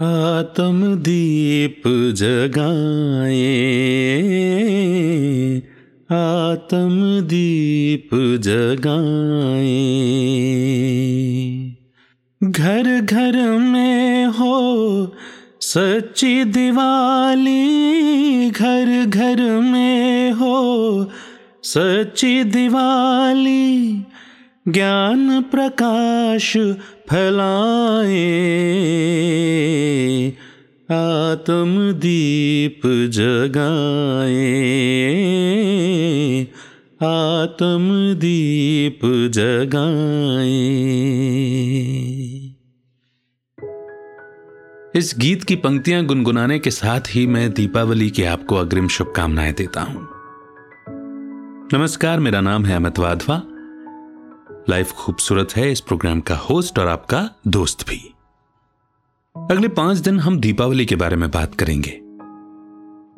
आत्म दीप जगाए आत्म दीप जगाए। घर घर में हो सच्ची दिवाली, घर घर में हो सच्ची दिवाली, ज्ञान प्रकाश फैलाए आत्म दीप जगाए आत्म दीप जगाए। इस गीत की पंक्तियाँ गुनगुनाने के साथ ही मैं दीपावली की आपको अग्रिम शुभकामनाएँ देता हूँ। नमस्कार, मेरा नाम है अमित वाधवा। लाइफ खूबसूरत है इस प्रोग्राम का होस्ट और आपका दोस्त भी। अगले पाँच दिन हम दीपावली के बारे में बात करेंगे।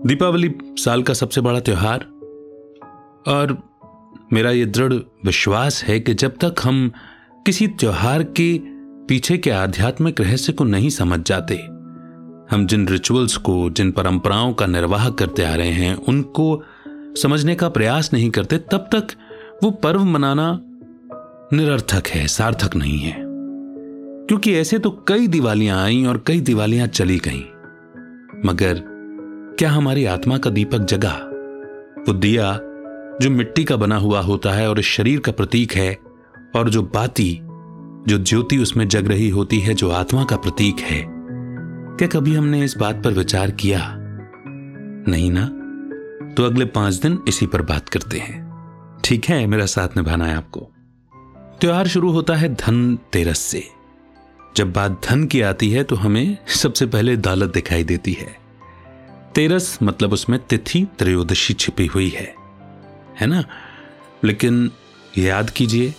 दीपावली साल का सबसे बड़ा त्योहार। और मेरा यह दृढ़ विश्वास है कि जब तक हम किसी त्योहार के पीछे के आध्यात्मिक रहस्य को नहीं समझ जाते, हम जिन रिचुअल्स को, जिन परंपराओं का निर्वाह करते आ रहे हैं, उनको समझने का प्रयास नहीं करते, तब तक वो पर्व मनाना निरर्थक है, सार्थक नहीं है। क्योंकि ऐसे तो कई दिवालियाँ आई और कई दिवालियाँ चली गईं। मगर क्या हमारी आत्मा का दीपक जगा? वो दिया जो मिट्टी का बना हुआ होता है और शरीर का प्रतीक है और जो बाती, जो ज्योति उसमें जग रही होती है, जो आत्मा का प्रतीक है। क्या कभी हमने इस बात पर विचार किया? नहीं ना? तो अगले पाँच दिन इसी पर बात करते हैं। ठीक है, मेरा साथ निभाना है आपको। त्योहार शुरू होता है धन तेरस से। जब बात धन की आती है तो हमें सबसे पहले दौलत दिखाई देती है। तेरस मतलब उसमें तिथि त्रयोदशी छिपी हुई है। है ना? लेकिन याद कीजिए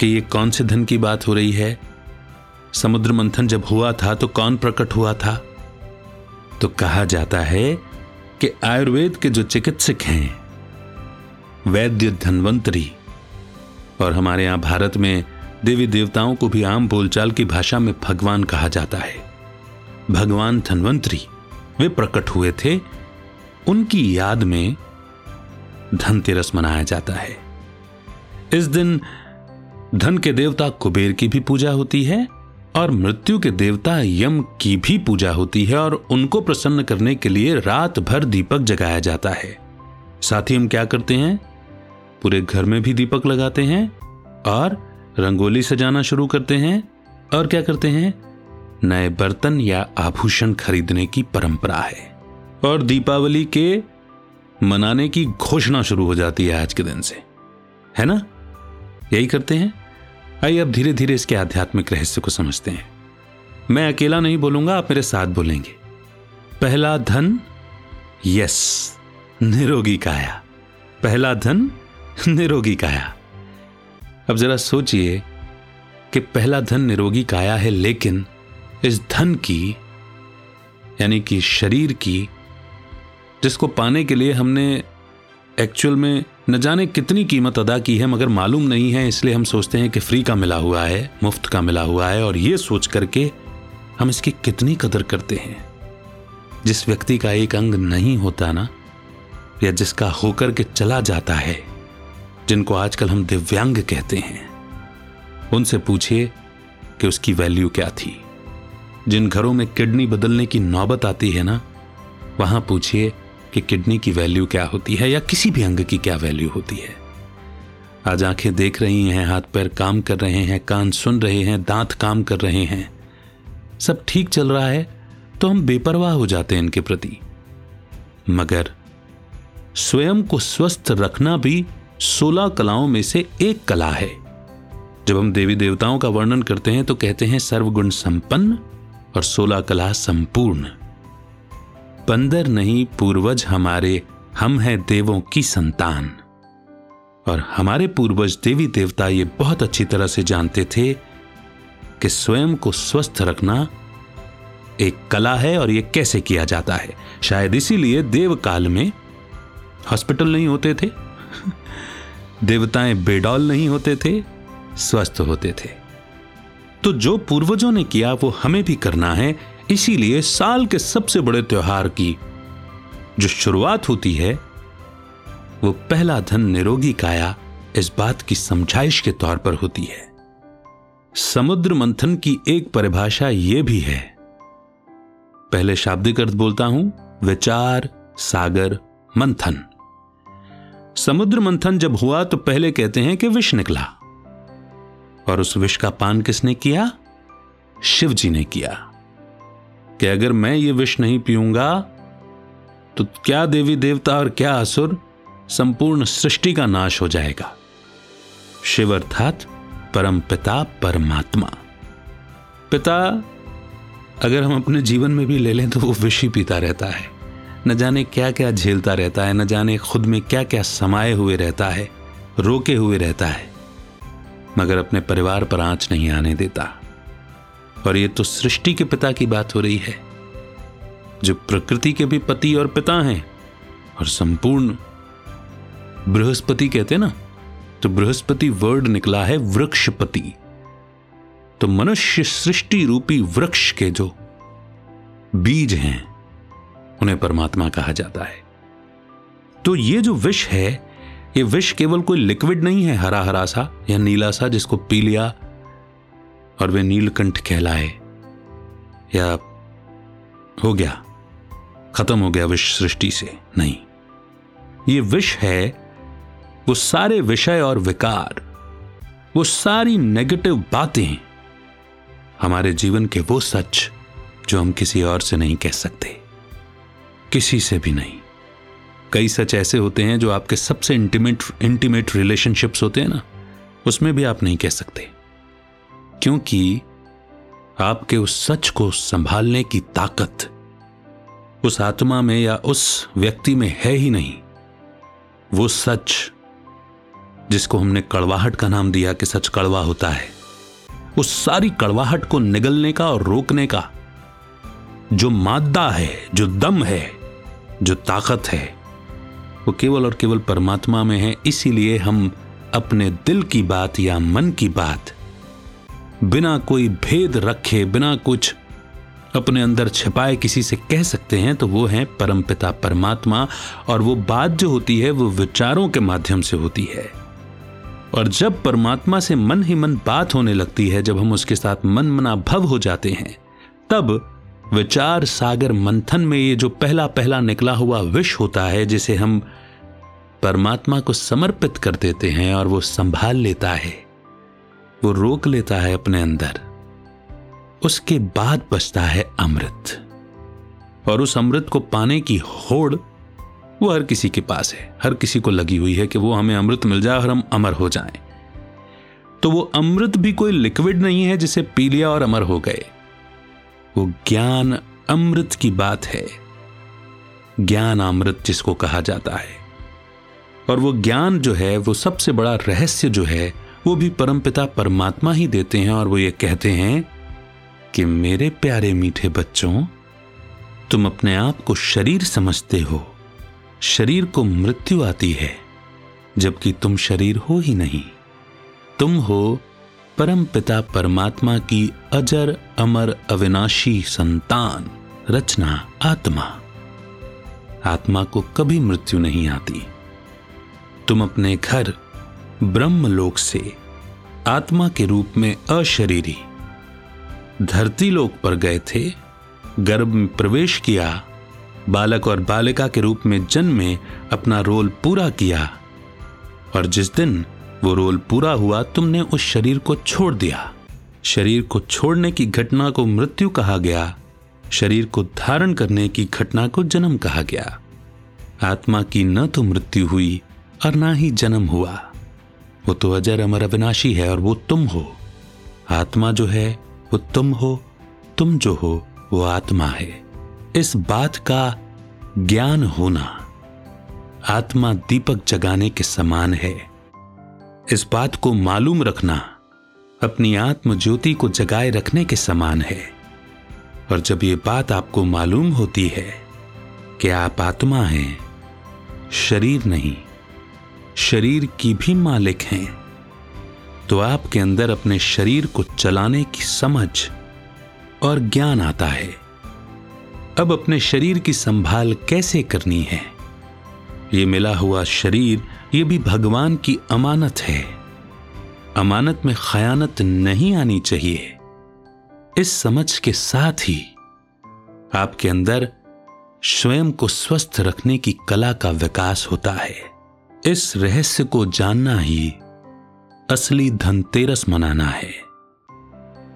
कि ये कौन से धन की बात हो रही है? समुद्र मंथन जब हुआ था तो कौन प्रकट हुआ था? तो कहा जाता है कि आयुर्वेद के जो चिकित्सक हैं, वैद्य धनवंतरी और हमारे यहाँ भारत में देवी देवताओं को भी आम बोलचाल की भाषा में भगवान कहा जाता है। भगवान धनवंतरी, वे प्रकट हुए थे। उनकी याद में धनतेरस मनाया जाता है। इस दिन धन के देवता कुबेर की भी पूजा होती है और मृत्यु के देवता यम की भी पूजा होती है और उनको प्रसन्न करने के लिए रात भर दीपक जगाया जाता है। साथ ही हम क्या करते हैं? पूरे घर में भी दीपक लगाते हैं और रंगोली सजाना शुरू करते हैं। और क्या करते हैं? नए बर्तन या आभूषण खरीदने की परंपरा है। और दीपावली के मनाने की घोषणा शुरू हो जाती है आज के दिन से। है ना? यही करते हैं। आइए अब धीरे धीरे इसके आध्यात्मिक रहस्य को समझते हैं। मैं अकेला नहीं बोलूँगा, आप मेरे साथ बोलेंगे। पहला धन, यस, निरोगी काया। पहला धन निरोगी काया। अब जरा सोचिए कि पहला धन निरोगी काया है, लेकिन इस धन की, यानी कि शरीर की, जिसको पाने के लिए हमने एक्चुअल में न जाने कितनी कीमत अदा की है, मगर मालूम नहीं है, इसलिए हम सोचते हैं कि फ्री का मिला हुआ है, मुफ़्त का मिला हुआ है, और ये सोच करके हम इसकी कितनी कदर करते हैं। जिस व्यक्ति का एक अंग नहीं होता ना, या जिसका होकर के चला जाता है जिनको आजकल हम दिव्यांग कहते हैं, उनसे पूछिए कि उसकी वैल्यू क्या थी। जिन घरों में किडनी बदलने की नौबत आती है ना, वहाँ पूछिए कि किडनी की वैल्यू क्या होती है या किसी भी अंग की क्या वैल्यू होती है। आज आँखें देख रही हैं, हाथ पैर काम कर रहे हैं, कान सुन रहे हैं, दांत काम कर रहे हैं। सब ठीक चल रहा है तो हम बेपरवाह हो जाते हैं इनके प्रति। मगर स्वयं को स्वस्थ रखना भी सोलह कलाओं में से एक कला है। जब हम देवी देवताओं का वर्णन करते हैं तो कहते हैं सर्वगुण संपन्न और सोलह कला संपूर्ण। बंदर नहीं, पूर्वज हमारे, हम हैं देवों की संतान। और हमारे पूर्वज देवी देवता ये बहुत अच्छी तरह से जानते थे कि स्वयं को स्वस्थ रखना एक कला है और यह कैसे किया जाता है। शायद इसीलिए देव काल में हॉस्पिटल नहीं होते थे। देवताएँ बेडौल नहीं होते थे, स्वस्थ होते थे। तो जो पूर्वजों ने किया, वो हमें भी करना है, इसीलिए साल के सबसे बड़े त्योहार की जो शुरुआत होती है, वो पहला धन निरोगी काया इस बात की समझाइश के तौर पर होती है। समुद्र मंथन की एक परिभाषा यह भी है। पहले शाब्दिक अर्थ बोलता हूँ, विचार, सागर, मंथन। समुद्र मंथन जब हुआ तो पहले कहते हैं कि विष निकला। और उस विष का पान किसने किया? शिव जी ने किया। कि अगर मैं ये विष नहीं पीऊँगा तो क्या देवी देवता और क्या असुर संपूर्ण सृष्टि का नाश हो जाएगा? शिव अर्थात परम पिता, परमात्मा। पिता, अगर हम अपने जीवन में भी ले लें तो वो विष ही पीता रहता है। न जाने क्या क्या झेलता रहता है, न जाने खुद में क्या क्या समाये हुए रहता है, रोके हुए रहता है, मगर अपने परिवार पर आँच नहीं आने देता। और ये तो सृष्टि के पिता की बात हो रही है, जो प्रकृति के भी पति और पिता हैं, और संपूर्ण बृहस्पति कहते ना तो बृहस्पति वर्ड निकला है वृक्षपति। तो मनुष्य सृष्टि रूपी वृक्ष के जो बीज हैं उन्हें परमात्मा कहा जाता है। तो ये जो विष है, ये विष केवल कोई लिक्विड नहीं है हरा हरा सा या नीला सा जिसको पी लिया और वे नीलकंठ कहलाए। या हो गया, खत्म हो गया विश्व सृष्टि से। नहीं। ये विष है, वो सारे विषय और विकार, वो सारी नेगेटिव बातें, हमारे जीवन के वो सच जो हम किसी और से नहीं कह सकते। किसी से भी नहीं। कई सच ऐसे होते हैं जो आपके सबसे इंटीमेट इंटीमेट रिलेशनशिप्स होते हैं ना, उसमें भी आप नहीं कह सकते। क्योंकि आपके उस सच को संभालने की ताकत उस आत्मा में या उस व्यक्ति में है ही नहीं। वो सच जिसको हमने कड़वाहट का नाम दिया कि सच कड़वा होता है, उस सारी कड़वाहट को निगलने का और रोकने का जो मादा है, जो दम है जो ताकत है, वो केवल और केवल परमात्मा में है, इसीलिए हम अपने दिल की बात या मन की बात बिना कोई भेद रखे, बिना कुछ अपने अंदर छिपाए किसी से कह सकते हैं तो वो है परमपिता परमात्मा, और वो बात जो होती है, वो विचारों के माध्यम से होती है। और जब परमात्मा से मन ही मन बात होने लगती है, जब हम उसके साथ मन मना भव हो जाते हैं, तब विचार सागर मंथन में ये जो पहला पहला निकला हुआ विष होता है, जिसे हम परमात्मा को समर्पित कर देते हैं और वो संभाल लेता है, वो रोक लेता है अपने अंदर, उसके बाद बचता है अमृत और उस अमृत को पाने की होड़ वो हर किसी के पास है, हर किसी को लगी हुई है कि वो हमें अमृत मिल जाए और हम अमर हो जाएँ। तो वो अमृत भी कोई लिक्विड नहीं है जिसे पी लिया और अमर हो गए वो ज्ञान अमृत की बात है। ज्ञान अमृत जिसको कहा जाता है। और वो ज्ञान जो है, वो सबसे बड़ा रहस्य जो है, वो भी परमपिता परमात्मा ही देते हैं और वो ये कहते हैं कि मेरे प्यारे मीठे बच्चों, तुम अपने आप को शरीर समझते हो। शरीर को मृत्यु आती है, जबकि तुम शरीर हो ही नहीं। तुम हो परम पिता परमात्मा की अजर अमर अविनाशी संतान, रचना, आत्मा। आत्मा को कभी मृत्यु नहीं आती। तुम अपने घर, ब्रह्मलोक से, आत्मा के रूप में अशरीरी। धरती लोक पर गए थे, गर्भ में प्रवेश किया, बालक और बालिका के रूप में जन्मे, अपना रोल पूरा किया। और जिस दिन वो रोल पूरा हुआ तुमने उस शरीर को छोड़ दिया। शरीर को छोड़ने की घटना को मृत्यु कहा गया। शरीर को धारण करने की घटना को जन्म कहा गया। आत्मा की न तो मृत्यु हुई और ना ही जन्म हुआ। वो तो अजर अमर अविनाशी है और वो तुम हो। आत्मा जो है, वो तुम हो, तुम जो हो, वो आत्मा है। इस बात का ज्ञान होना आत्मा दीपक जगाने के समान है। इस बात को मालूम रखना अपनी आत्म ज्योति को जगाए रखने के समान है। और जब ये बात आपको मालूम होती है कि आप आत्मा हैं, शरीर नहीं, शरीर की भी मालिक हैं तो आपके अंदर अपने शरीर को चलाने की समझ और ज्ञान आता है। अब अपने शरीर की संभाल कैसे करनी है? ये मिला हुआ शरीर, ये भी भगवान की अमानत है। अमानत में खयानत नहीं आनी चाहिए। इस समझ के साथ ही आपके अंदर स्वयं को स्वस्थ रखने की कला का विकास होता है। इस रहस्य को जानना ही असली धनतेरस मनाना है।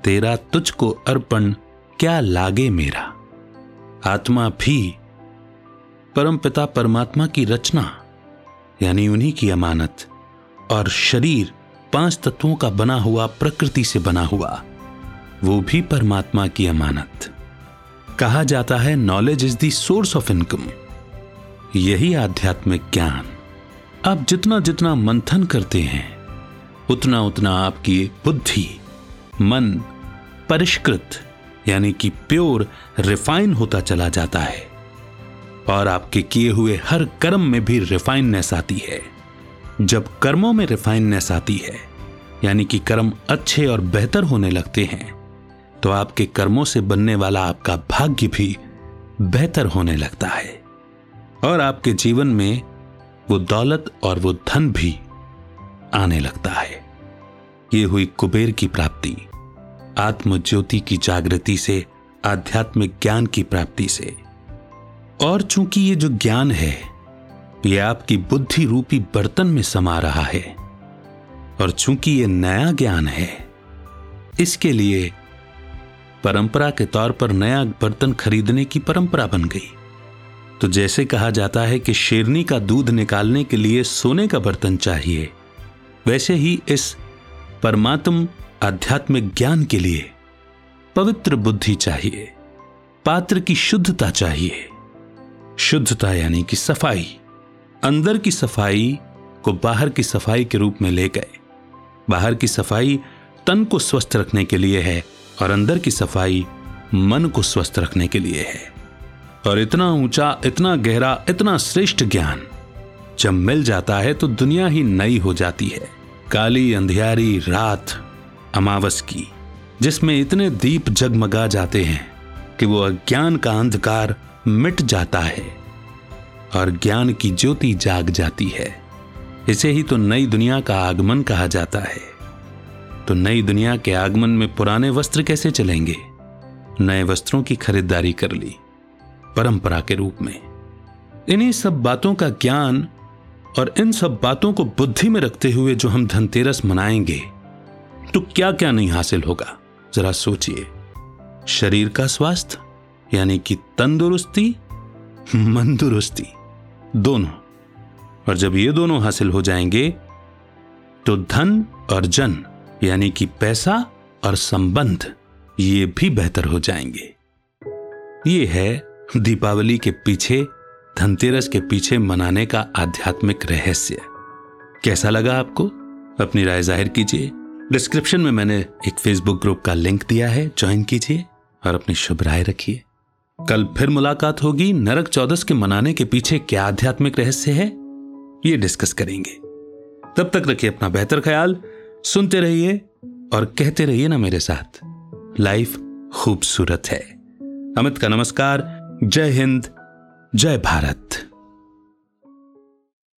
तेरा तुझको अर्पण क्या लागे मेरा? आत्मा भी परमपिता परमात्मा की रचना, यानी उन्हीं की अमानत, और शरीर पाँच तत्वों का बना हुआ, प्रकृति से बना हुआ, वो भी परमात्मा की अमानत। कहा जाता है knowledge is the source of income यही आध्यात्मिक ज्ञान। आप जितना जितना मंथन करते हैं, उतना उतना आपकी बुद्धि, मन परिष्कृत, यानी कि प्योर, रिफाइन होता चला जाता है। और आपके किए हुए हर कर्म में भी रिफाइननेस आती है। जब कर्मों में रिफाइननेस आती है, यानी कि कर्म अच्छे और बेहतर होने लगते हैं तो आपके कर्मों से बनने वाला आपका भाग्य भी बेहतर होने लगता है। और आपके जीवन में वो दौलत और वो धन भी आने लगता है। ये हुई कुबेर की प्राप्ति आत्म ज्योति की जागृति से, आध्यात्मिक ज्ञान की प्राप्ति से। और चूँकि ये जो ज्ञान है, ये आपकी बुद्धि रूपी बर्तन में समा रहा है, और चूँकि ये नया ज्ञान है, इसके लिए परंपरा के तौर पर नया बर्तन खरीदने की परंपरा बन गई। तो जैसे कहा जाता है कि शेरनी का दूध निकालने के लिए सोने का बर्तन चाहिए, वैसे ही इस परमात्म आध्यात्मिक ज्ञान के लिए पवित्र बुद्धि चाहिए, पात्र की शुद्धता चाहिए। शुद्धता यानी कि सफ़ाई। अंदर की सफ़ाई को बाहर की सफ़ाई के रूप में ले गए। बाहर की सफ़ाई तन को स्वस्थ रखने के लिए है और अंदर की सफ़ाई मन को स्वस्थ रखने के लिए है। और इतना ऊँचा, इतना गहरा, इतना श्रेष्ठ ज्ञान जब मिल जाता है तो दुनिया ही नई हो जाती है। काली, अंधियारी, रात, अमावस की, जिसमें इतने दीप जगमगा जाते हैं कि वो अज्ञान का अंधकार मिट जाता है और ज्ञान की ज्योति जाग जाती है। इसे ही तो नई दुनिया का आगमन कहा जाता है। तो नई दुनिया के आगमन में पुराने वस्त्र कैसे चलेंगे? नए वस्त्रों की खरीदारी कर ली, परंपरा के रूप में। इन्हीं सब बातों का ज्ञान और इन सब बातों को बुद्धि में रखते हुए जो हम धनतेरस मनाएँगे तो क्या क्या नहीं हासिल होगा? जरा सोचिए। शरीर का स्वास्थ्य यानी कि तंदुरुस्ती, मंदुरुस्ती, दोनों। और जब ये दोनों हासिल हो जाएँगे तो धन और जन, यानी कि पैसा और संबंध, ये भी बेहतर हो जाएँगे। ये है दीपावली के पीछे, धनतेरस के पीछे मनाने का आध्यात्मिक रहस्य। कैसा लगा आपको? अपनी राय ज़ाहिर कीजिए। डिस्क्रिप्शन में मैंने एक फेसबुक ग्रुप का लिंक दिया है, ज्वाइन कीजिए और अपनी शुभ राय रखिए। कल फिर मुलाकात होगी। नरक चौदस के मनाने के पीछे क्या आध्यात्मिक रहस्य है? ये डिस्कस करेंगे। तब तक रखिए अपना बेहतर ख्याल, सुनते रहिए और कहते रहिए ना मेरे साथ, लाइफ खूबसूरत है। अमित का नमस्कार, जय हिंद, जय भारत।